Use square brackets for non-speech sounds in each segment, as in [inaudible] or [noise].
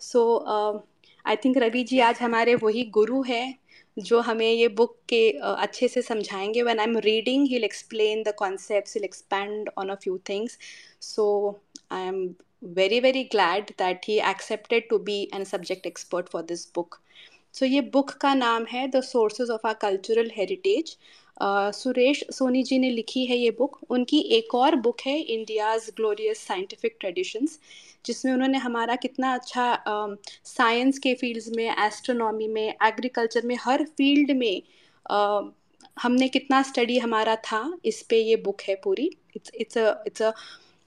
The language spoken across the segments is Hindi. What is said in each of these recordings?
So I think Ravi ji आज हमारे वही गुरु हैं जो हमें ये बुक के uh, अच्छे से समझाएँगे। When I am reading he explain the concepts he expand on a few things so I am very very glad that he accepted to be an subject expert for this book so ये बुक का नाम है the sources of our cultural heritage Suresh Soni ji ने लिखी है ये बुक उनकी एक और बुक है इंडियाज़ ग्लोरियस साइंटिफिक ट्रेडिशंस जिसमें उन्होंने हमारा कितना अच्छा साइंस के फील्ड्स में एस्ट्रोनॉमी में एग्रीकल्चर में हर फ़ील्ड में uh, हमने कितना स्टडी हमारा था। इस पे ये बुक है पूरी। It's it's it's a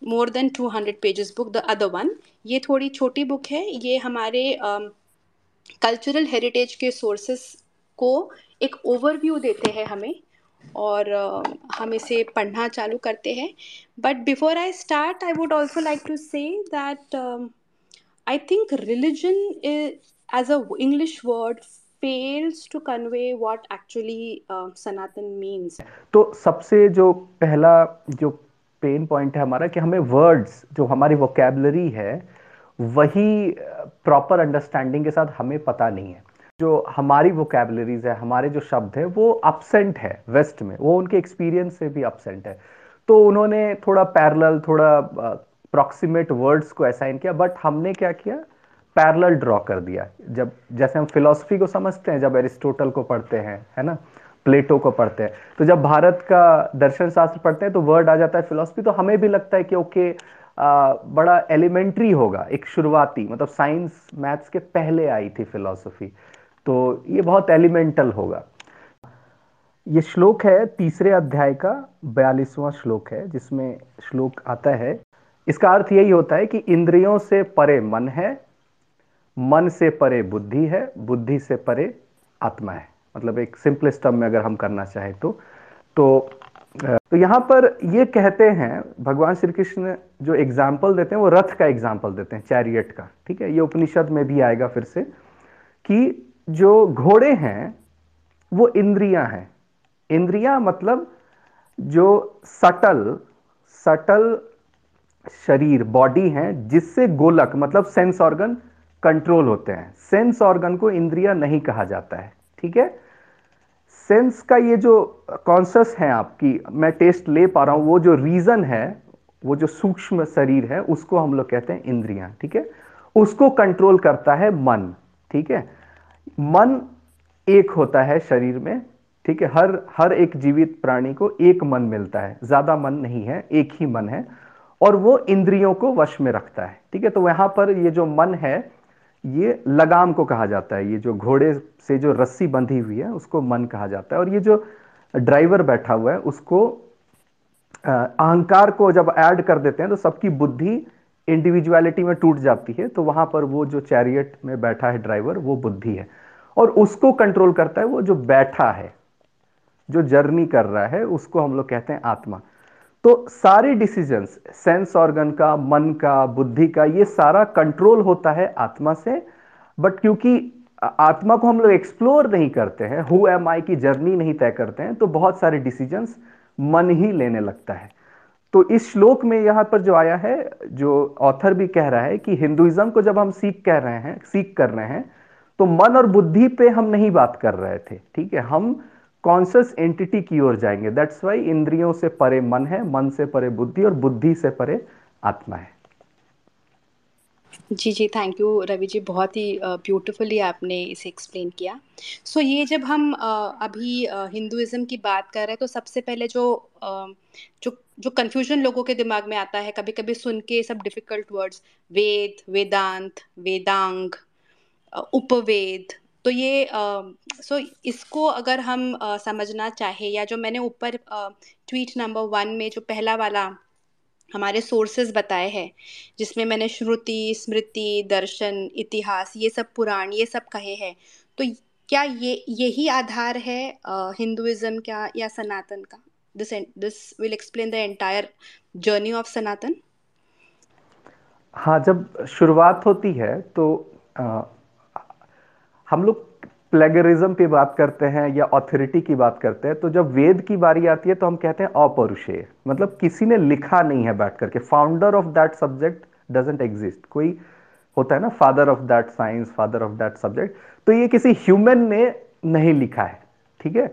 more than two hundred pages book the other one ये थोड़ी छोटी बुक है। ये हमारे कल्चरल हेरिटेज के सोर्सेस को एक ओवरव्यू देते हैं हमें। और uh, हम इसे पढ़ना चालू करते हैं but before I start I would also like to say that I think religion as a English word to convey what actually uh, Sanatan means. तो सबसे जो पहला जो पेन पॉइंट है हमारा कि हमें वर्ड्स जो हमारी वोकेबलरी है वही प्रॉपर अंडरस्टैंडिंग के साथ हमें पता नहीं है जो हमारी वोकेबलरीज है हमारे जो शब्द है वो अपसेंट है वेस्ट में। वो उनके एक्सपीरियंस से भी अपसेंट है। तो उन्होंने थोड़ा पैरल थोड़ा प्रॉक्सिमेट वर्ड्स को असाइन किया बट हमने क्या किया? पैरल ड्रॉ कर दिया। जब जैसे हम फिलोसफी को समझते हैं जब एरिस्टोटल को पढ़ते हैं है ना? प्लेटो को पढ़ते हैं। तो जब भारत का दर्शन शास्त्र पढ़ते हैं तो वर्ड आ जाता है फिलोसफी तो हमें भी लगता है कि ओके आ, बड़ा एलिमेंट्री होगा एक शुरुआती मतलब साइंस मैथ्स के पहले आई थी फिलोसफी तो ये बहुत एलिमेंटल होगा। ये श्लोक है तीसरे अध्याय का, बयालीसवां श्लोक है, जिसमें श्लोक आता है। इसका अर्थ यही होता है कि इंद्रियों से परे मन है, मन से परे बुद्धि है, बुद्धि से परे आत्मा है। मतलब एक सिंपलेस्ट टर्म में अगर हम करना चाहें तो। तो तो यहाँ पर ये कहते हैं, भगवान श्री कृष्ण जो एग्ज़ाम्पल देते हैं, वो रथ का एग्ज़ाम्पल देते हैं चैरियट का। ठीक है? ये उपनिषद में भी आएगा फिर से कि जो घोड़े हैं, वो इंद्रियाँ हैं। इंद्रियाँ मतलब जो सटल सटल शरीर बॉडी है, जिससे गोलक मतलब सेंस ऑर्गन कंट्रोल होते हैं। सेंस ऑर्गन को इंद्रिया नहीं कहा जाता है, ठीक है? सेंस का ये जो कॉन्सियस है आपकी, मैं टेस्ट ले पा रहा हूँ, वो जो रीजन है, वो जो सूक्ष्म शरीर है, उसको हम लोग कहते हैं इंद्रिया, ठीक है? उसको कंट्रोल करता है मन, ठीक है? मन एक होता है शरीर में, ठीक है? हर हर एक जीवित प्राणी को एक मन मिलता है। ज़्यादा मन नहीं है, एक ही मन है। और वो इंद्रियों को वश में रखता है, ठीक है? तो वहाँ पर ये जो मन है, ये लगाम को कहा जाता है। ये जो घोड़े से जो रस्सी बंधी हुई है, उसको मन कहा जाता है। और ये जो ड्राइवर बैठा हुआ है, उसको अहंकार को जब ऐड कर देते हैं तो सबकी बुद्धि इंडिविजुअलिटी में टूट जाती है तो वहाँ पर वो जो चैरियट में बैठा है ड्राइवर वो बुद्धि है। और उसको कंट्रोल करता है वो जो बैठा है, जो जर्नी कर रहा है, उसको हम लोग कहते हैं आत्मा। तो सारे डिसीजंस सेंस ऑर्गन का, मन का, बुद्धि का, ये सारा कंट्रोल होता है आत्मा से। बट क्योंकि आत्मा को हम लोग एक्सप्लोर नहीं करते हैं हु एम आई की जर्नी नहीं तय करते हैं तो बहुत सारे डिसीजंस मन ही लेने लगता है। तो इस श्लोक में यहाँ पर जो आया है जो ऑथर भी कह रहा है कि हिंदुइज्म को जब हम सीख कह रहे हैं सीख कर रहे हैं तो मन और बुद्धि पे हम नहीं बात कर रहे थे ठीक है? हम कॉन्सियस एंटिटी की ओर जाएँगे। दैट्स वाई इंद्रियों से परे मन है मन से परे बुद्धि और बुद्धि से परे आत्मा है। जी जी थैंक यू रवि जी बहुत ही ब्यूटीफुली आपने इसे एक्सप्लेन किया। सो so, ये जब हम अभी हिंदुज़म की बात कर रहे हैं तो सबसे पहले जो जो जो कन्फ्यूज़न लोगों के दिमाग में आता है कभी कभी सुन के सब डिफ़िकल्ट वर्ड्स वेद, वेदांत, वेदांग उपवेद तो ये सो इसको अगर हम समझना चाहे या जो मैंने ऊपर ट्वीट नंबर वन में जो पहला वाला हमारे सोर्सेज बताए हैं, जिसमें मैंने श्रुति, स्मृति, दर्शन, इतिहास, ये सब पुराण, ये सब कहे हैं तो क्या ये, यही आधार है हिंदुइज्म का या सनातन का? This this will explain the entire journey of Sanatan हाँ जब शुरुआत होती है तो आ, हम लोग प्लेगरिज्म की बात करते हैं या ऑथोरिटी की बात करते हैं तो जब वेद की बारी आती है तो हम कहते हैं अपरुषेय। मतलब किसी ने लिखा नहीं है बैठ करके। Founder of that subject doesn't exist कोई होता है ना father of that science father of that subject तो ये किसी ह्यूमन ने नहीं लिखा है। ठीक है?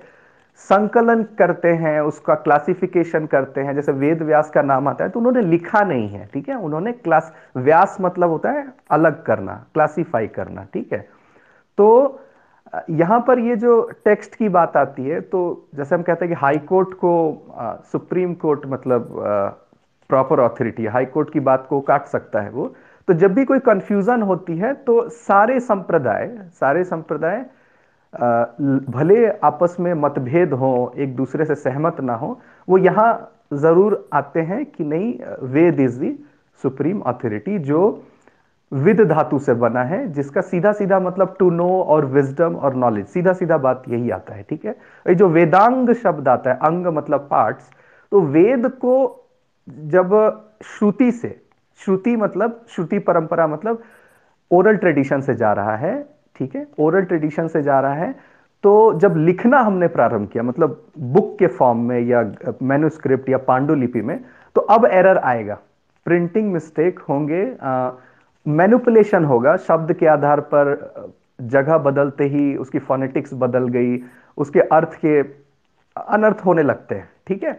संकलन करते हैं उसका क्लासिफिकेशन करते हैं जैसे वेद व्यास का नाम आता है तो उन्होंने लिखा नहीं है ठीक है? उन्होंने क्लास व्यास मतलब होता है अलग करना क्लासिफाई करना ठीक है? तो यहाँ पर ये जो टेक्स्ट की बात आती है तो जैसे हम कहते हैं कि हाई कोर्ट को आ, सुप्रीम कोर्ट मतलब प्रॉपर ऑथोरिटी हाई कोर्ट की बात को काट सकता है वो। तो जब भी कोई कंफ्यूजन होती है तो सारे संप्रदाय सारे संप्रदाय भले आपस में मतभेद हो, एक दूसरे से सहमत ना हो, वो यहाँ ज़रूर आते हैं कि नहीं, Ved is the supreme authority, जो विद धातु से बना है, जिसका सीधा सीधा मतलब टू नो और विजडम और नॉलेज सीधा सीधा बात यही आता है, ठीक है? ये जो वेदांग शब्द आता है, अंग मतलब पार्ट्स तो वेद को जब श्रुति से, श्रुति मतलब श्रुति परंपरा मतलब ओरल ट्रेडिशन से जा रहा है ठीक है? ओरल ट्रेडिशन से जा रहा है। तो जब लिखना हमने प्रारंभ किया मतलब बुक के फॉर्म में या मैन्युस्क्रिप्ट या पांडुलिपि में तो अब एरर आएगा। प्रिंटिंग मिस्टेक होंगे मैनुपुलेशन होगा। शब्द के आधार पर जगह बदलते ही उसकी फोनेटिक्स बदल गई, उसके अर्थ के अनर्थ होने लगते हैं, ठीक है?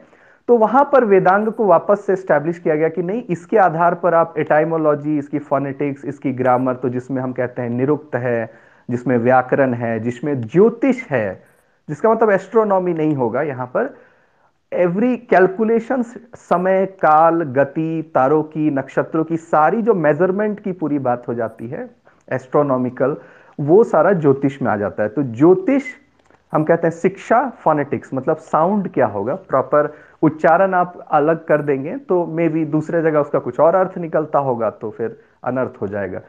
तो वहाँ पर वेदांग को वापस से स्टैब्लिश किया गया कि नहीं, इसके आधार पर आप एटाइमोलॉजी इसकी फोनेटिक्स इसकी ग्रामर तो जिसमें हम कहते हैं निरुक्त है जिसमें व्याकरण है, जिसमें ज्योतिष है, जिसका मतलब एस्ट्रोनॉमी नहीं होगा यहाँ पर। एवरी कैलकुलेशन समय, काल, गति, तारों की, नक्षत्रों की, सारी जो मेज़रमेंट की पूरी बात हो जाती है एस्ट्रोनॉमिकल वो सारा ज्योतिष में आ जाता है। तो ज्योतिष, हम कहते हैं शिक्षा फोनेटिक्स मतलब साउंड क्या होगा? प्रॉपर उच्चारण आप अलग कर देंगे तो मे भी दूसरे जगह उसका कुछ और अर्थ निकलता होगा तो फिर अनर्थ हो जाएगा।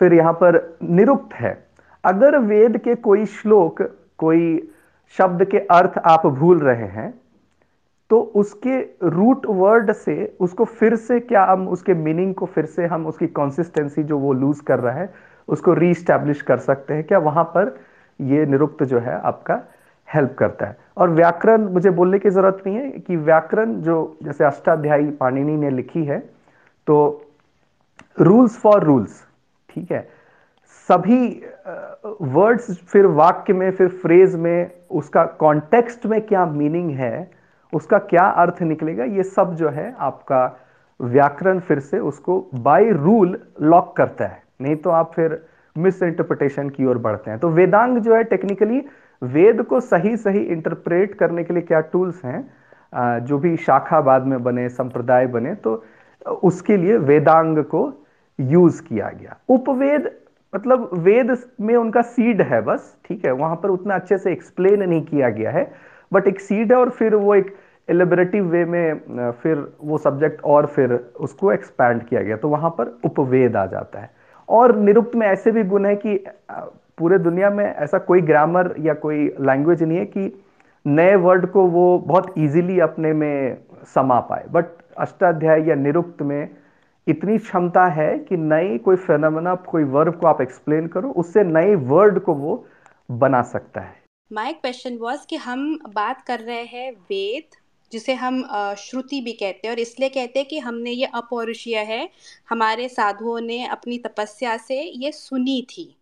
फिर यहाँ पर निरुक्त है। अगर वेद के कोई श्लोक, कोई शब्द के अर्थ आप भूल रहे हैं तो उसके रूट वर्ड से, उसको फिर से क्या हम, उसके मीनिंग को फिर से हम, उसकी कंसिस्टेंसी जो वो लूज कर रहा है, उसको रीस्टैब्लिश कर सकते हैं। क्या वहाँ पर ये निरुक्त जो है आपका हेल्प करता है। और व्याकरण, मुझे बोलने की ज़रूरत नहीं है कि व्याकरण जो, जैसे अष्टाध्यायी पाणिनि ने लिखी है तो रूल्स फॉर रूल्स ठीक है? सभी वर्ड्स फिर वाक्य में, फिर फ्रेज में, उसका कॉन्टेक्स्ट में क्या मीनिंग है, उसका क्या अर्थ निकलेगा, ये सब जो है आपका व्याकरण फिर से उसको बाय रूल लॉक करता है। नहीं तो आप फिर मिस इंटरप्रिटेशन की ओर बढ़ते हैं। तो वेदांग जो है टेक्निकली वेद को सही सही इंटरप्रेट करने के लिए क्या टूल्स हैं जो भी शाखा बाद में बने, संप्रदाय बने तो उसके लिए वेदांग को यूज़ किया गया। उपवेद मतलब वेद में उनका सीड है बस, ठीक है? वहाँ पर उतना अच्छे से एक्सप्लेन नहीं किया गया है बट एक सीड है और फिर वो एक एलिबरेटिव वे में फिर वो सब्जेक्ट और फिर उसको एक्सपैंड किया गया तो वहाँ पर उपवेद आ जाता है। और निरुक्त में ऐसे भी गुण है कि पूरे दुनिया में ऐसा कोई ग्रामर या कोई लैंग्वेज नहीं है कि नए वर्ड को वो बहुत इजीली अपने में समा पाए। बट अष्टाध्याय या निरुक्त में इतनी क्षमता है कि नई कोई फेनोमेना कोई वर्ब को आप एक्सप्लेन करो, उससे नए वर्ड को वो बना सकता है। माय क्वेश्चन वाज कि हम बात कर रहे हैं वेद, जिसे हम श्रुति भी कहते हैं और इसलिए कहते हैं कि हमने ये अपौरुषीय है, हमारे साधुओं ने अपनी तपस्या से ये सुनी थी।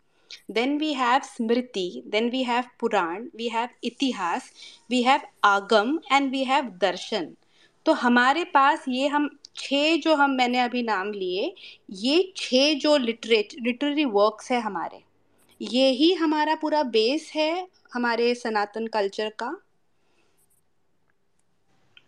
Then we have smriti then we have puran we have इतिहास, we have आगम, and we have दर्शन। तो हमारे पास ये हम छः जो हम मैंने अभी नाम लिए, ये छः जो लिटरेट, लिटरेरी वर्क्स है हमारे। ये ही हमारा पूरा बेस है हमारे सनातन कल्चर का।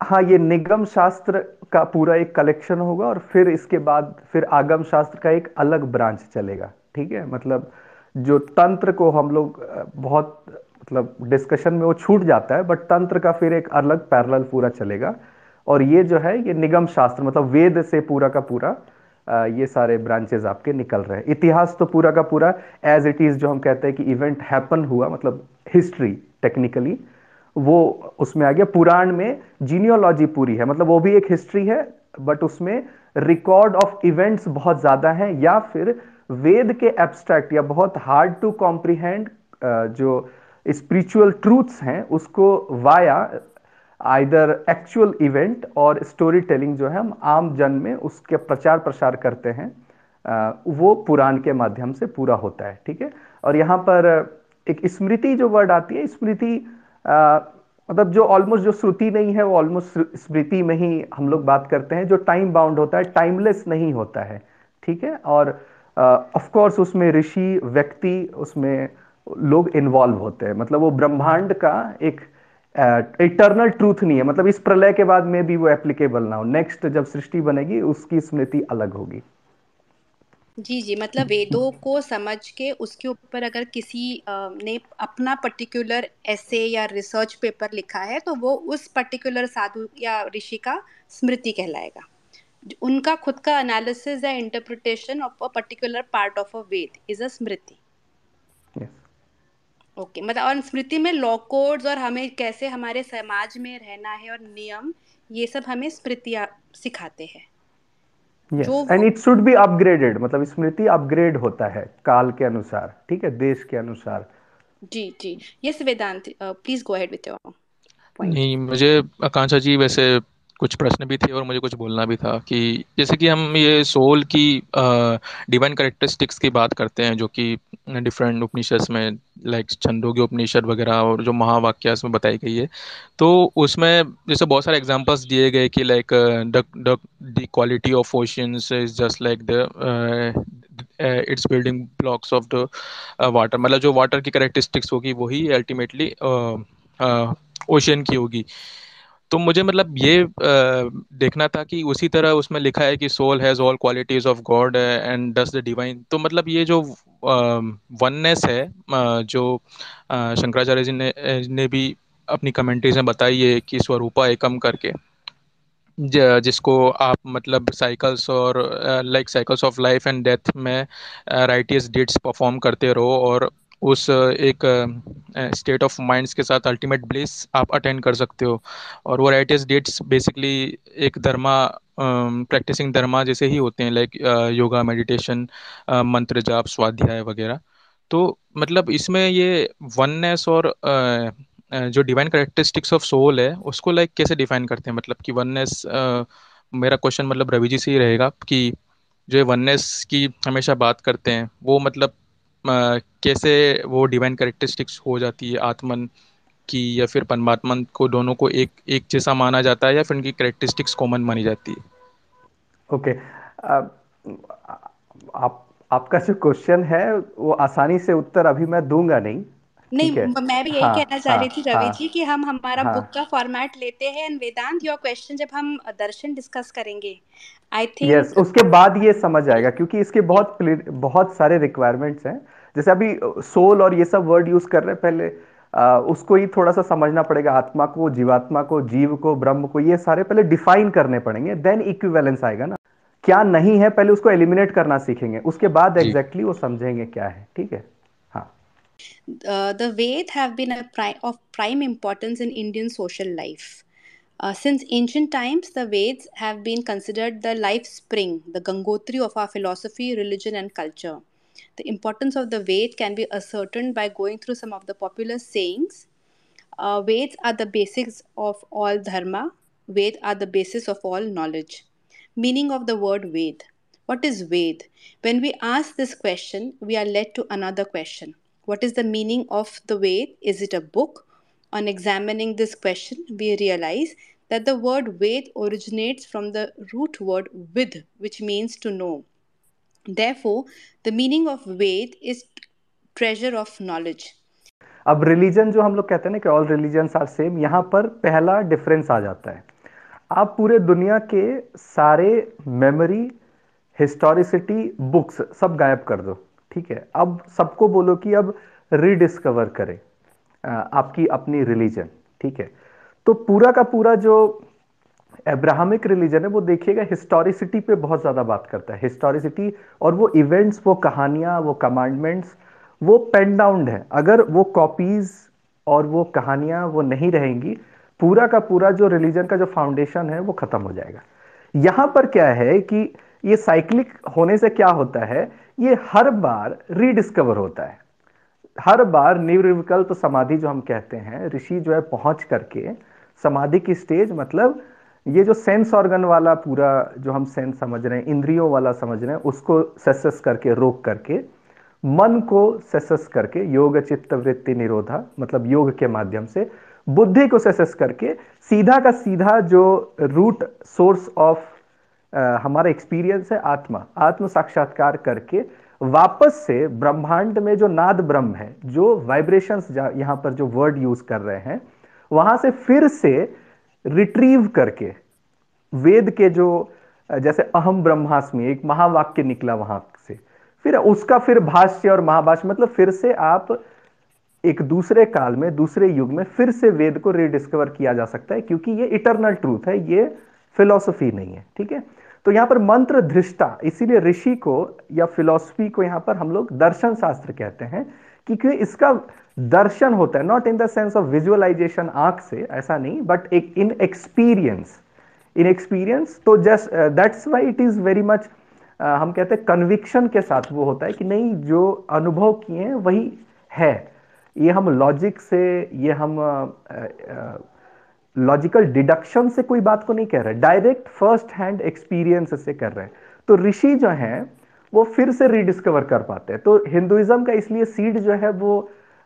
हाँ ये निगम शास्त्र का पूरा एक कलेक्शन होगा और फिर इसके बाद, फिर आगम शास्त्र का एक अलग ब्रांच चलेगा। ठीक है? मतलब जो तंत्र को हम लोग बहुत मतलब डिस्कशन में वो छूट जाता है बट तंत्र का फिर एक अलग पैरल पूरा चलेगा। और ये जो है, ये निगम शास्त्र मतलब वेद से पूरा का पूरा ये सारे ब्रांचेस आपके निकल रहे हैं। इतिहास तो पूरा का पूरा एज इट इज़ जो हम कहते हैं कि इवेंट हैपन हुआ मतलब हिस्ट्री टेक्निकली वो उसमें आ गया। पुराण में जीनियोलॉजी पूरी है मतलब वो भी एक हिस्ट्री है बट उसमें रिकॉर्ड ऑफ़ इवेंट्स बहुत ज़्यादा है, या फिर वेद के एब्स्ट्रैक्ट या बहुत हार्ड टू कॉम्प्रीहेंड जो स्पिरिचुअल ट्रूथ्स हैं, उसको वाया आइदर एक्चुअल इवेंट और स्टोरी टेलिंग जो है हम आम जन में उसके प्रचार प्रसार करते हैं वो पुराण के माध्यम से पूरा होता है, ठीक है? और यहाँ पर एक स्मृति जो वर्ड आती है, स्मृति मतलब जो ऑलमोस्ट जो श्रुति नहीं है, वो ऑलमोस्ट स्मृति में ही हम लोग बात करते हैं, जो टाइम बाउंड होता है टाइमलेस नहीं होता है, ठीक है? और ऑफ़ कोर्स उसमें ऋषि, व्यक्ति, उसमें लोग इन्वॉल्व होते हैं मतलब वो ब्रह्मांड का एक इटर्नल ट्रूथ नहीं है। मतलब इस प्रलय के बाद में भी वो एप्लीकेबल ना हो। नेक्स्ट जब सृष्टि बनेगी उसकी स्मृति अलग होगी। जी जी। मतलब वेदों को समझ के उसके ऊपर अगर किसी ने अपना पर्टिकुलर ऐसे या रिसर्च पेपर लिखा है तो वो उस पर्टिकुलर साधु या ऋषि का स्मृति कहलाएगा। उनका खुद का एनालिसिस या interpretation of a particular part of a Veda is a smriti okay okay, मतलब और स्मृति में लॉ कोड्स और हमें कैसे हमारे समाज में रहना है और नियम ये सब हमें स्मृतियाँ सिखाते हैं। And it should be upgraded मतलब स्मृति अपग्रेड होता है काल के अनुसार ठीक है देश के अनुसार। जी जी। Yes Vedant please go ahead with your नहीं मुझे आकांक्षा जी वैसे कुछ प्रश्न भी थे और मुझे कुछ बोलना भी था कि जैसे कि हम ये सोल की डिवाइन करेक्टरिस्टिक्स की बात करते हैं, जो कि डिफरेंट उपनिषद में लाइक छंदोग्य उपनिषद वगैरह और जो महावाक्य उसमें बताई गई है। तो उसमें जैसे बहुत सारे एग्जांपल्स दिए गए कि like the quality of oceans is just like the it's building blocks of the water मतलब जो वाटर की करेक्टरिस्टिक्स होगी, वही अल्टीमेटली ओशन की होगी। तो मुझे मतलब ये देखना था कि उसी तरह उसमें लिखा है कि soul has all qualities of God and does the divine तो मतलब ये जो वननेस है जो शंकराचार्य जी ने ने भी अपनी कमेंट्रीज में बताई है कि स्वरूपा एकम करके जिसको आप मतलब साइकिल्स और like cycles of life and death में राइटियस डिट्स परफॉर्म करते रहो और उस एक स्टेट ऑफ़ माइंड्स के साथ अल्टीमेट ब्लिस आप अटेंड कर सकते हो। और वो राइटियस डेट्स बेसिकली एक धर्मा प्रैक्टिसिंग धर्मा जैसे ही होते हैं लाइक योगा मेडिटेशन मंत्र जाप, स्वाध्याय वगैरह। तो मतलब इसमें ये वननेस और जो डिवाइन करेक्टरिस्टिक्स ऑफ़ सोल है, उसको लाइक कैसे डिफाइन करते हैं? मतलब कि वननेस मेरा क्वेश्चन मतलब रवि जी से ही रहेगा कि जो वननेस की हमेशा बात करते हैं, वो मतलब कैसे वो डिवाइन करेक्टरिस्टिक्स हो जाती है आत्मन की या फिर परमात्मन को दोनों को एक एक जैसा माना जाता है या फिर उनकी करेक्टरिस्टिक्स कॉमन मानी जाती है? Okay okay. आप आपका जो क्वेश्चन है वो आसानी से उत्तर अभी मैं दूँगा नहीं। नहीं मैं भी यही हाँ, कहना चाह रही थी रवि हाँ, जी कि हम हमारा हाँ, बुक का फॉर्मेट लेते हैं एंड वेदांत योर क्वेश्चन जब हम दर्शन डिस्कस करेंगे आई थिंक यस उसके बाद ये समझ आएगा क्योंकि इसके बहुत बहुत सारे रिक्वायरमेंट्स हैं। जैसे अभी सोल और ये सब वर्ड यूज़ कर रहे हैं पहले आ, उसको ही थोड़ा सा समझना पड़ेगा आत्मा को जीवात्मा को जीव को ब्रह्म को ये सारे पहले डिफाइन करने पड़ेंगे देन इक्विवेलेंस आएगा ना क्या नहीं है पहले उसको एलिमिनेट करना सीखेंगे उसके बाद एग्जैक्टली exactly वो समझेंगे क्या है ठीक है हाँ the Ved have been a pri- of prime importance in Indian social life. Uh, since ancient times, the Veds have been considered the life spring, the Gangotri of our philosophy, religion, and culture. The importance of the Ved can be ascertained by going through some of the popular sayings. Uh, Veds are the basics of all dharma. Ved are the basis of all knowledge. Meaning of the word Ved. What is Ved? When we ask this question, we are led to another question. What is the meaning of the Ved? Is it a book? On examining this question, we realize that the word Ved originates from the root word with, which means to know. Therefore, the meaning of Ved is treasure of knowledge. अब रिलीजन जो हम लोग कहते हैं ना कि ऑल रिलीजन आर सेम यहाँ पर पहला डिफरेंस आ जाता है। आप पूरे दुनिया के सारे मेमोरी हिस्टोरिसिटी बुक्स सब गायब कर दो ठीक है? अब सबको बोलो कि अब रिडिस्कवर करें आपकी अपनी रिलीजन ठीक है? तो पूरा का पूरा जो एब्राहमिक रिलीजन है, वो देखिएगा हिस्टोरिसिटी पे बहुत ज़्यादा बात करता है। हिस्टोरिसिटी और वो इवेंट्स वो कहानियाँ, वो कमांडमेंट्स वो पेन डाउन है। अगर वो कॉपीज और वो कहानियाँ वो नहीं रहेंगी, पूरा का पूरा जो रिलीजन का जो फाउंडेशन है, वो खत्म हो जाएगा। यहाँ पर क्या है कि ये साइक्लिक होने से क्या होता है, ये हर बार रीडिस्कवर होता है। हर बार निर्विकल्प समाधि जो हम कहते हैं, ऋषि जो है पहुँच करके समाधि की स्टेज मतलब ये जो सेंस ऑर्गन वाला पूरा जो हम सेंस समझ रहे हैं, इंद्रियों वाला समझ रहे हैं, उसको सेसस करके, रोक करके, मन को सेसस करके, योग, चित्त, वृत्ति, निरोधा मतलब योग के माध्यम से, बुद्धि को सेसस करके, सीधा का सीधा जो रूट सोर्स ऑफ़ हमारा एक्सपीरियंस है, आत्मा, आत्म साक्षात्कार करके, वापस से ब्रह्मांड में जो नाद ब्रह्म है, जो वाइब्रेशंस यहाँ पर जो वर्ड यूज़ कर रहे हैं, वहाँ से फिर से रिट्रीव करके, वेद के जो, जैसे अहम ब्रह्मास्मि, एक महावाक्य निकला वहाँ से, फिर उसका फिर भाष्य और महाभाष्य मतलब फिर से आप एक दूसरे काल में, दूसरे युग में फिर से वेद को रिडिस्कवर किया जा सकता है, क्योंकि ये इटरनल ट्रूथ है, ये फिलॉसफी नहीं है, ठीक है? तो यहाँ पर मंत्र धृष्टा, इसीलिए ऋषि को या फिलॉसफी को यहाँ पर हम लोग दर्शन शास्त्र कहते हैं क्योंकि इसका दर्शन होता है not in the sense of visualization आँख से ऐसा नहीं बट एक इन एक्सपीरियंस इन एक्सपीरियंस तो just that's why it is very much हम कहते हैं कन्विक्शन के साथ वो होता है कि नहीं जो अनुभव किए हैं वही है। ये हम लॉजिक से ये हम लॉजिकल uh, डिडक्शन uh, से कोई बात को नहीं कह रहे डायरेक्ट फ़र्स्ट हैंड एक्सपीरियंस से कर रहे हैं। तो ऋषि जो हैं वो फिर से रिडिस्कवर कर पाते हैं। तो हिंदुइज्म का इसलिए सीड जो है वो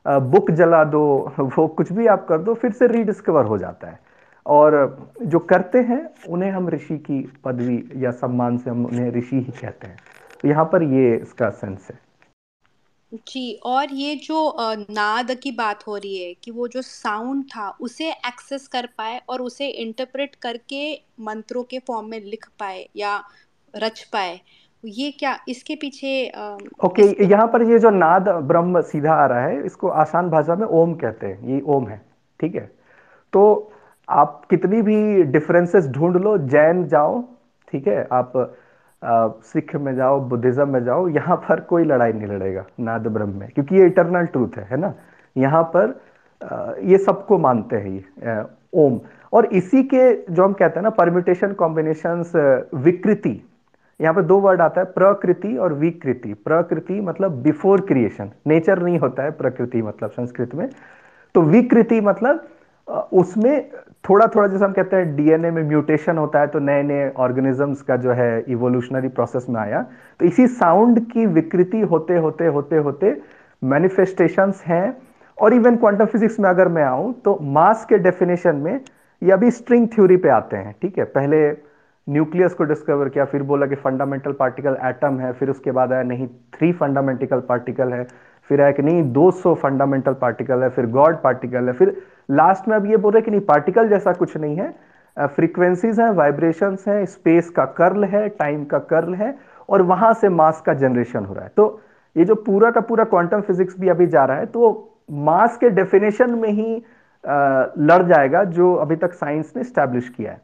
बुक जला दो, वो कुछ भी आप कर दो, फिर से रिडिस्कवर हो जाता है। और जो करते हैं, उन्हें हम ऋषि की पदवी या सम्मान से हम उन्हें ऋषि ही कहते हैं। तो यहाँ पर ये इसका सेंस है। जी, और ये जो नाद की बात हो रही है कि वो जो साउंड था, उसे एक्सेस कर पाए और उसे इंटरप्रेट करके मंत्रों के फॉर्म में लिख पाए या रच पाए। ये क्या इसके पीछे ओके okay, यहाँ पर ये जो नाद ब्रह्म सीधा आ रहा है इसको आसान भाषा में ओम कहते हैं ये ओम है ठीक है? तो आप कितनी भी डिफरेंसेस ढूंढ लो जैन जाओ ठीक है? आप सिख में जाओ बुद्धिज्म में जाओ यहाँ पर कोई लड़ाई नहीं लड़ेगा नाद ब्रह्म में क्योंकि ये इटरनल ट्रूथ है है ना? यहाँ पर आ, ये सबको मानते हैं ये ओम। और इसी के जो हम कहते हैं ना परम्यूटेशन कॉम्बिनेशन विकृति यहाँ पर दो वर्ड आता है, प्रकृति और विकृति। प्रकृति मतलब बिफोर क्रिएशन नेचर नहीं होता है, प्रकृति मतलब संस्कृत में। तो विकृति मतलब उसमें थोड़ा थोड़ा जैसे हम कहते हैं डीएनए में म्यूटेशन होता है तो नए नए ऑर्गेनिजम्स का जो है इवोल्यूशनरी प्रोसेस में आया। तो इसी साउंड की विकृति होते होते होते होते मैनिफेस्टेशंस हैं। और इवन क्वांटम फिजिक्स में अगर मैं आऊँ तो मास के डेफिनेशन में ये अभी स्ट्रिंग थ्योरी पे आते हैं, ठीक है? पहले न्यूक्लियस को डिस्कवर किया, फिर बोला कि फंडामेंटल पार्टिकल एटम है, फिर उसके बाद आया नहीं थ्री फंडामेंटिकल पार्टिकल है, फिर आया कि नहीं 200 फंडामेंटल पार्टिकल है, फिर गॉड पार्टिकल है, फिर लास्ट में अब ये बोल रहे कि नहीं, पार्टिकल जैसा कुछ नहीं है फ्रीक्वेंसीज हैं वाइब्रेशन हैं स्पेस का कर्ल है टाइम का कर्ल है, और वहाँ से मास का जनरेशन हो रहा है। तो ये जो पूरा का पूरा क्वांटम फिजिक्स भी अभी जा रहा है तो मास के डेफिनेशन में ही लड़ जाएगा जो अभी तक साइंस ने स्टैब्लिश किया है।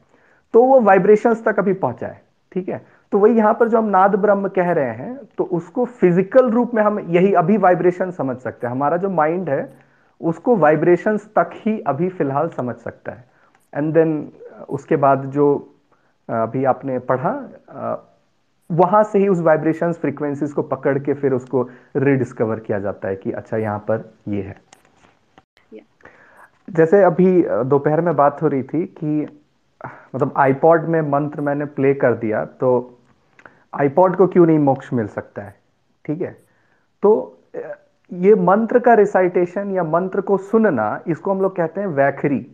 तो वो वाइब्रेशंस तक अभी पहुँचा है ठीक है? तो वही यहाँ पर जो हम नाद ब्रह्म कह रहे हैं तो उसको फ़िज़िकल रूप में हम यही अभी वाइब्रेशन समझ सकते हैं। हमारा जो माइंड है उसको वाइब्रेशंस तक ही अभी फ़िलहाल समझ सकता है। एंड देन उसके बाद जो अभी आपने पढ़ा वहाँ से ही उस वाइब्रेशन फ्रीक्वेंसीज को पकड़ के फिर उसको रिडिस्कवर किया जाता है कि अच्छा यहाँ पर ये है। Yeah. जैसे अभी दोपहर में बात हो रही थी कि मतलब आईपॉड में मंत्र मैंने प्ले कर दिया तो आईपॉड को क्यों नहीं मोक्ष मिल सकता है? ठीक है? तो ये मंत्र का रिसाइटेशन या मंत्र को सुनना, इसको हम लोग कहते हैं वैखरी।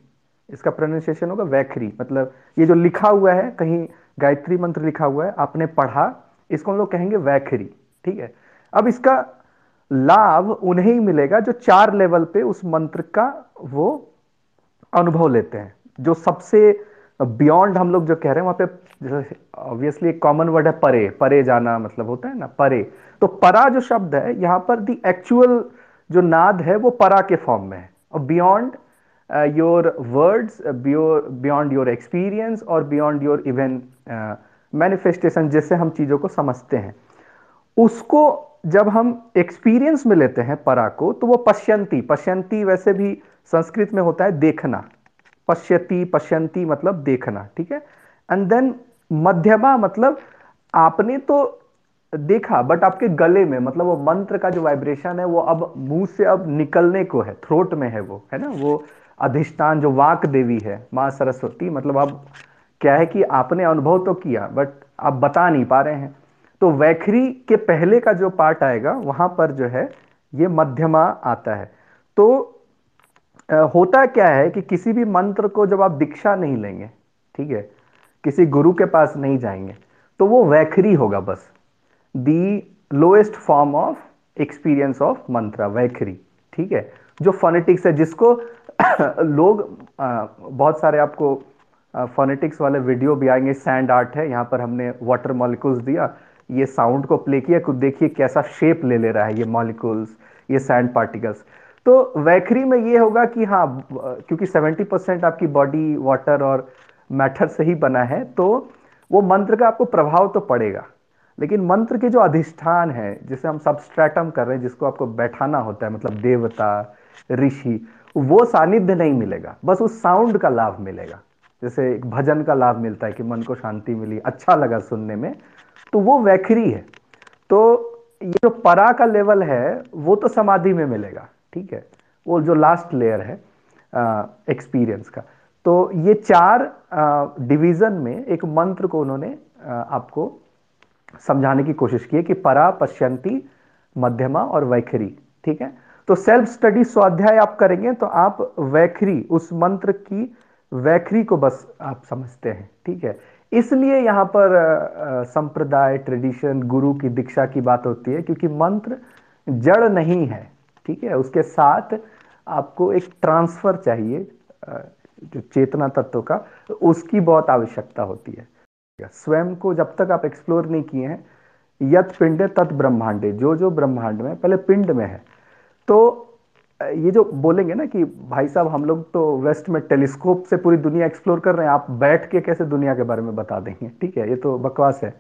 इसका प्रोनाउंसिएशन होगा वैखरी। मतलब ये जो लिखा हुआ है, कहीं गायत्री मंत्र लिखा हुआ है, आपने पढ़ा, इसको हम लोग कहेंगे वैखरी। ठीक है? अब इसका लाभ उन्हें ही मिलेगा जो चार लेवल पे उस मंत्र का वो अनुभव लेते हैं, जो सबसे बियॉन्ड हम लोग जो कह रहे हैं, वहाँ पे ऑब्वियसली एक कॉमन वर्ड है परे परे जाना मतलब होता है ना, परे। तो परा जो शब्द है, यहाँ पर दी एक्चुअल जो नाद है, वो परा के फॉर्म में है। और beyond your words beyond your experience और बियॉन्ड योर इवन मैनिफेस्टेशन जैसे हम चीज़ों को समझते हैं। उसको जब हम एक्सपीरियंस में लेते हैं परा को तो वो पश्यंती पश्यंती वैसे भी संस्कृत में होता है देखना। पश्यति पश्यंती मतलब देखना, ठीक है? एंड देन मध्यमा मतलब आपने तो देखा बट आपके गले में मतलब वो मंत्र का जो वाइब्रेशन है, वो अब मुँह से अब निकलने को है थ्रोट में है वो, है ना? वो अधिष्ठान जो वाक देवी है, माँ सरस्वती मतलब अब क्या है कि आपने अनुभव तो किया बट आप बता नहीं पा रहे हैं। तो वैखरी के पहले का जो पार्ट आएगा, वहाँ पर जो है, ये मध्यमा आता है। तो होता क्या है कि किसी भी मंत्र को जब आप दीक्षा नहीं लेंगे, ठीक है, किसी गुरु के पास नहीं जाएँगे तो वो वैखरी होगा बस। The lowest form of experience of mantra vaikhari, ठीक है? जो फोनेटिक्स है, जिसको [coughs] लोग बहुत सारे आपको फोनेटिक्स वाले वीडियो भी आएँगे सैंड आर्ट है, यहाँ पर हमने वाटर मॉलिक्यूल्स दिया, ये साउंड को प्ले किया कुछ देखिए कैसा शेप ले ले रहा है ये मॉलिक्यूल्स ये सैंड पार्टिकल्स तो वैखरी में ये होगा कि हाँ क्योंकि 70 परसेंट आपकी बॉडी वाटर और मैटर से ही बना है तो वो मंत्र का आपको प्रभाव तो पड़ेगा। लेकिन मंत्र के जो अधिष्ठान है, जिसे हम सबस्ट्रेटम कर रहे हैं, जिसको आपको बैठाना होता है मतलब देवता, ऋषि, वो सानिध्य नहीं मिलेगा। बस उस साउंड का लाभ मिलेगा। जैसे एक भजन का लाभ मिलता है कि मन को शांति मिली अच्छा लगा सुनने में तो वो वैखरी है। तो ये जो परा का लेवल है, वो तो समाधि में मिलेगा। ठीक है? वो जो लास्ट लेयर है एक्सपीरियंस का। तो ये चार डिवीज़न में एक मंत्र को उन्होंने आपको समझाने की कोशिश की है कि परा, पश्यंती, मध्यमा और वैखरी, ठीक है? तो सेल्फ स्टडी स्वाध्याय आप करेंगे तो आप वैखरी, उस मंत्र की वैखरी को बस आप समझते हैं, ठीक है? इसलिए यहाँ पर संप्रदाय ट्रेडिशन गुरु की दीक्षा की बात होती है, क्योंकि मंत्र जड़ नहीं है। ठीक है? उसके साथ आपको एक ट्रांसफ़र चाहिए जो चेतना तत्व का, उसकी बहुत आवश्यकता होती है। स्वयं को जब तक आप एक्सप्लोर नहीं किए हैं, यत पिंड तत् ब्रह्मांडे, जो जो ब्रह्मांड में, पहले पिंड में है। तो ये जो बोलेंगे ना कि भाई साहब, हम लोग तो वेस्ट में टेलीस्कोप से पूरी दुनिया एक्सप्लोर कर रहे हैं, आप बैठ के कैसे दुनिया के बारे में बता देंगे? ठीक है? ये तो बकवास है।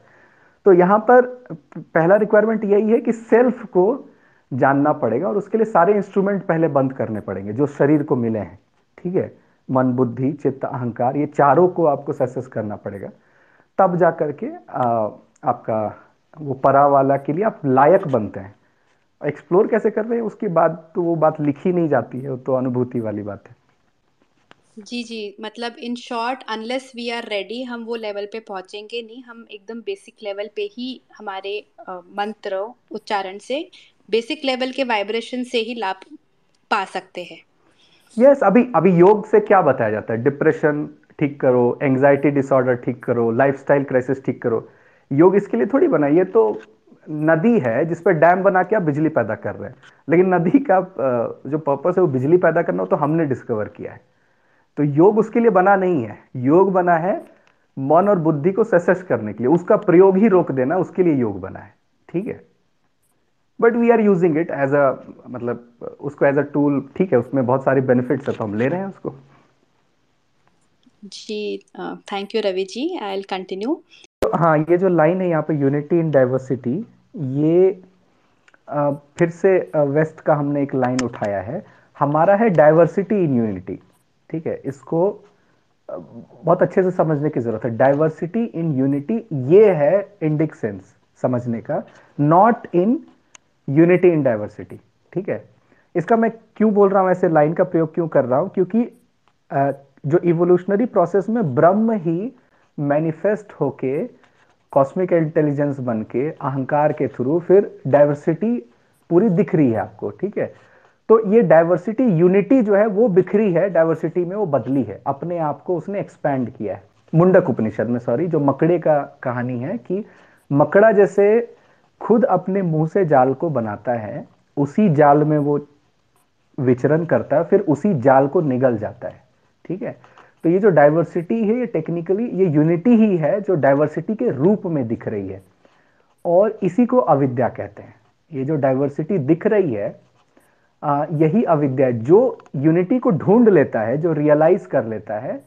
तो यहाँ पर पहला रिक्वायरमेंट यही है कि सेल्फ को जानना पड़ेगा और उसके लिए सारे इंस्ट्रूमेंट पहले बंद करने पड़ेंगे, जो शरीर को मिले हैं, ठीक है? मन, बुद्धि, चित्त, अहंकार, ये चारों को आपको सक्सेस करना पड़ेगा। तब जा करके आपका वो परा वाला के लिए आप लायक बनते हैं। एक्सप्लोर कैसे कर रहे हैं, उसकी बात तो वो बात लिखी नहीं जाती है तो अनुभूति वाली बात है। जी जी मतलब in short unless we are ready हम वो लेवल पे पहुँचेंगे नहीं, हम एकदम बेसिक लेवल पे ही हमारे मंत्र, उच्चारण से बेसिक लेवल के वाइब्रेशन से ही लाभ पा सकते हैं। यस yes, अभी अभी योग से क्या बताया जाता है? डिप्रेशन ठीक करो एंजाइटी डिसऑर्डर ठीक करो लाइफस्टाइल क्राइसिस ठीक करो। योग इसके लिए थोड़ी बना ये तो नदी है जिस पर डैम बना के आप बिजली पैदा कर रहे हैं। लेकिन नदी का जो पर्पस है वो बिजली पैदा करना हो तो हमने डिस्कवर किया है। तो योग उसके लिए बना नहीं है। योग बना है मन और बुद्धि को सशक्त करने के लिए। उसका प्रयोग ही रोक देना उसके लिए योग बना है। ठीक है? But we are using it as a मतलब उसको एज अ टूल ठीक है उसमें बहुत सारे बेनिफिट्स है तो हम ले रहे हैं उसको। जी thank you Ravi ji I will continue हाँ ये जो लाइन है यहाँ पे यूनिटी इन डाइवर्सिटी ये uh, फिर से वेस्ट uh, का हमने एक लाइन उठाया है। हमारा है डाइवर्सिटी इन यूनिटी ठीक है? इसको uh, बहुत अच्छे से समझने की ज़रूरत है। डाइवर्सिटी इन यूनिटी ये है इंडिक सेंस समझने का। Not in unity in diversity, ठीक है? इसका मैं क्यों बोल रहा हूँ, ऐसे लाइन का प्रयोग क्यों कर रहा हूँ? क्योंकि जो इवोल्यूशनरी प्रोसेस में ब्रह्म ही मैनिफेस्ट होके कॉस्मिक इंटेलिजेंस बन के अहंकार के थ्रू फिर डाइवर्सिटी पूरी दिख रही है आपको, ठीक है? तो ये डाइवर्सिटी यूनिटी जो है, वो बिखरी है डाइवर्सिटी में वो बदली है। अपने आप को उसने एक्सपैंड किया है। मुंडक उपनिषद में सॉरी जो मकड़े का कहानी है कि मकड़ा जैसे खुद अपने मुँह से जाल को बनाता है उसी जाल में वो विचरण करता है फिर उसी जाल को निगल जाता है ठीक है? तो ये जो डाइवर्सिटी है ये टेक्निकली ये यूनिटी ही है जो डाइवर्सिटी के रूप में दिख रही है। और इसी को अविद्या कहते हैं। ये जो डाइवर्सिटी दिख रही है आ, यही अविद्या जो यूनिटी को ढूंढ लेता है जो रियलाइज़ कर लेता है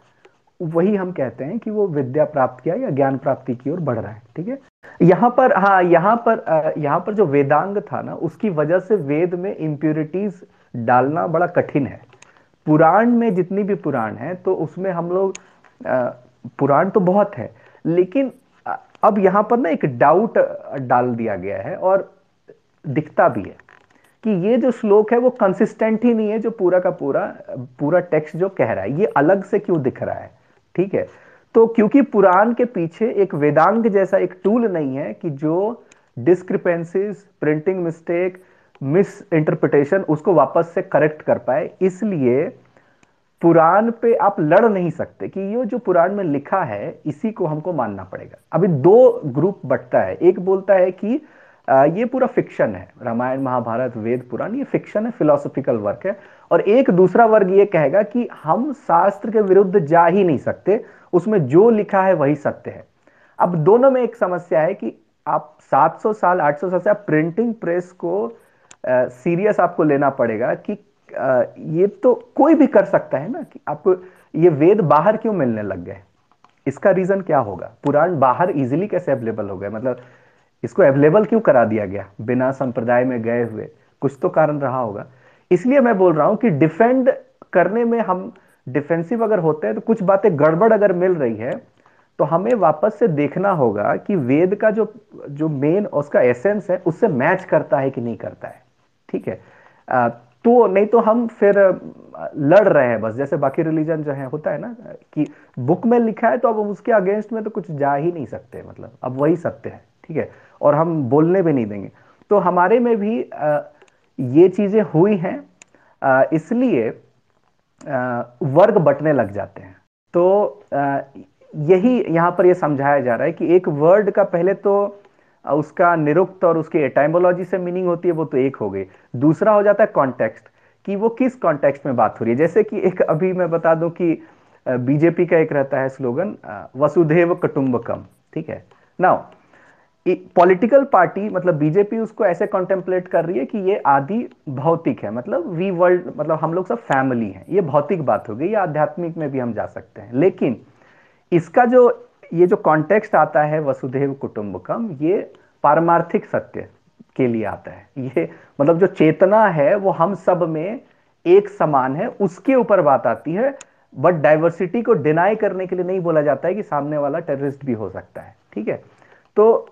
वही हम कहते हैं कि वो विद्या प्राप्त किया या ज्ञान प्राप्ति की ओर बढ़ रहा है ठीक है? यहाँ पर हाँ यहाँ पर यहाँ पर जो वेदांग था ना, उसकी वजह से वेद में इम्प्योरिटीज डालना बड़ा कठिन है। पुराण में जितनी भी पुराण है तो उसमें हम लोग पुराण तो बहुत है, लेकिन अब यहाँ पर ना एक डाउट डाल दिया गया है और दिखता भी है कि ये जो श्लोक है वो कंसिस्टेंट ही नहीं है, जो पूरा का पूरा पूरा टेक्स्ट जो कह रहा है। ये अलग से क्यों दिख रहा है? ठीक है? तो क्योंकि पुराण के पीछे एक वेदांग जैसा एक टूल नहीं है कि जो discrepancies printing mistake misinterpretation उसको वापस से करेक्ट कर पाए, इसलिए पुराण पे आप लड़ नहीं सकते कि ये जो पुराण में लिखा है, इसी को हमको मानना पड़ेगा। अभी दो ग्रुप बटता है। एक बोलता है कि ये पूरा फिक्शन है। रामायण, महाभारत, वेद, पुराण, ये फिक्शन है फिलोसॉफिकल वर्क है। और एक दूसरा वर्ग ये कहेगा कि हम शास्त्र के विरुद्ध जा ही नहीं सकते। उसमें जो लिखा है वही सत्य है। अब दोनों में एक समस्या है कि आप 700 साल 800 साल से आप प्रिंटिंग प्रेस को सीरियस आपको लेना पड़ेगा कि आ, ये तो कोई भी कर सकता है ना कि आप ये वेद बाहर क्यों मिलने लग गए? इसका रीजन क्या होगा? पुराण बाहर इजीली कैसे अवेलेबल हो गए? मतलब इसको अवेलेबल क्यों करा दिया गया? बिना संप्रदाय में गए हुए। कुछ तो कारण रहा होगा। इसलिए मैं बोल रहा हूँ कि डिफेंड करने में हम डिफेंसिव अगर होते हैं तो कुछ बातें गड़बड़ अगर मिल रही है तो हमें वापस से देखना होगा कि वेद का जो जो मेन उसका एसेंस है उससे मैच करता है कि नहीं करता है। ठीक है? आ, तो नहीं तो हम फिर लड़ रहे हैं बस। जैसे बाकी रिलीजन जो है होता है ना कि बुक में लिखा है तो अब उसके अगेंस्ट में तो कुछ जा ही नहीं सकते मतलब। अब वही सत्य है। ठीक है? और हम बोलने भी नहीं देंगे। तो हमारे में भी आ, ये चीज़ें हुई हैं। इसलिए वर्ग बटने लग जाते हैं। तो यही यहाँ पर यह समझाया जा रहा है कि एक वर्ड का पहले तो उसका निरुक्त और उसकी एटाइमोलॉजी से मीनिंग होती है, वो तो एक हो गई। दूसरा हो जाता है कॉन्टेक्स्ट, कि वो किस कॉन्टेक्स्ट में बात हो रही है। जैसे कि एक अभी मैं बता दूँ कि बीजेपी का एक रहता है स्लोगन वसुधैव कुटुंबकम, ठीक है? नाउ पॉलिटिकल पार्टी मतलब बीजेपी उसको ऐसे कॉन्टेम्पलेट कर रही है कि ये आदि भौतिक है मतलब वी वर्ल्ड मतलब हम लोग सब फैमिली हैं। ये भौतिक बात हो गई, ये आध्यात्मिक में भी हम जा सकते हैं। लेकिन इसका जो, ये जो कॉन्टेक्स्ट आता है वसुधैव कुटुंबकम, ये पारमार्थिक सत्य के लिए आता है। ये मतलब जो चेतना है, वो हम सब में एक समान है, उसके ऊपर बात आती है बट डाइवर्सिटी को डिनाई करने के लिए नहीं बोला जाता है कि सामने वाला टेररिस्ट भी हो सकता है। ठीक है? तो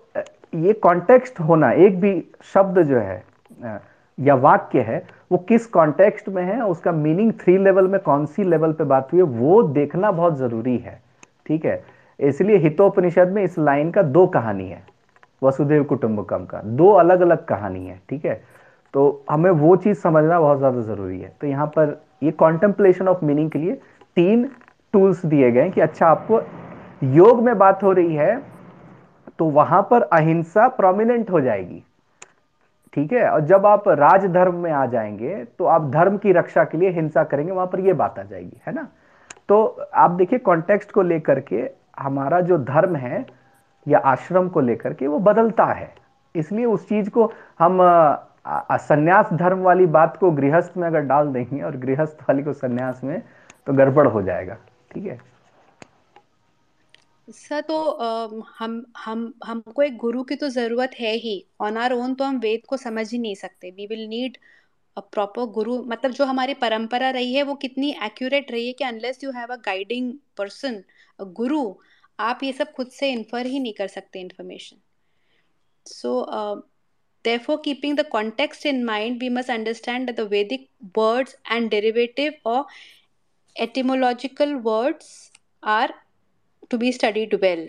ये कॉन्टेक्स्ट होना, एक भी शब्द जो है या वाक्य है, वो किस कॉन्टेक्स्ट में है, उसका मीनिंग थ्री लेवल में कौन सी लेवल पे बात हुई है, वो देखना बहुत ज़रूरी है, ठीक है? इसलिए हितोपनिषद में इस लाइन का दो कहानी है, वसुदेव कुटुंबकम का, दो अलग अलग कहानी है, ठीक है? तो हमें वो चीज़ समझना बहुत ज़्यादा ज़रूरी है। तो यहाँ पर ये कॉन्टेम्पलेशन ऑफ़ मीनिंग के लिए तीन टूल्स दिए गए कि अच्छा आपको, योग में बात हो रही है तो वहाँ पर अहिंसा प्रोमिनेंट हो जाएगी। ठीक है? और जब आप राजधर्म में आ जाएँगे तो आप धर्म की रक्षा के लिए हिंसा करेंगे, वहाँ पर यह बात आ जाएगी, है ना? तो आप देखिए कॉन्टेक्स्ट को लेकर के हमारा जो धर्म है, या आश्रम को लेकर के वो बदलता है। इसलिए उस चीज़ को हम संन्यास धर्म वाली बात को गृहस्थ में अगर डाल देंगे, और गृहस्थ वाली को संन्यास में तो गड़बड़ हो जाएगा। ठीक है? सर तो हम हम, हमको एक गुरु की तो ज़रूरत है ही। ऑन आर ओन तो हम वेद को समझ ही नहीं सकते। We will need a proper guru. मतलब जो हमारी परंपरा रही है, वो कितनी एक्यूरेट रही है कि unless you have a guiding person a guru, आप ये सब खुद से इन्फर ही नहीं कर सकते information so therefore keeping the context in mind, we must understand that the vedic words and derivative or etymological words are to be studied well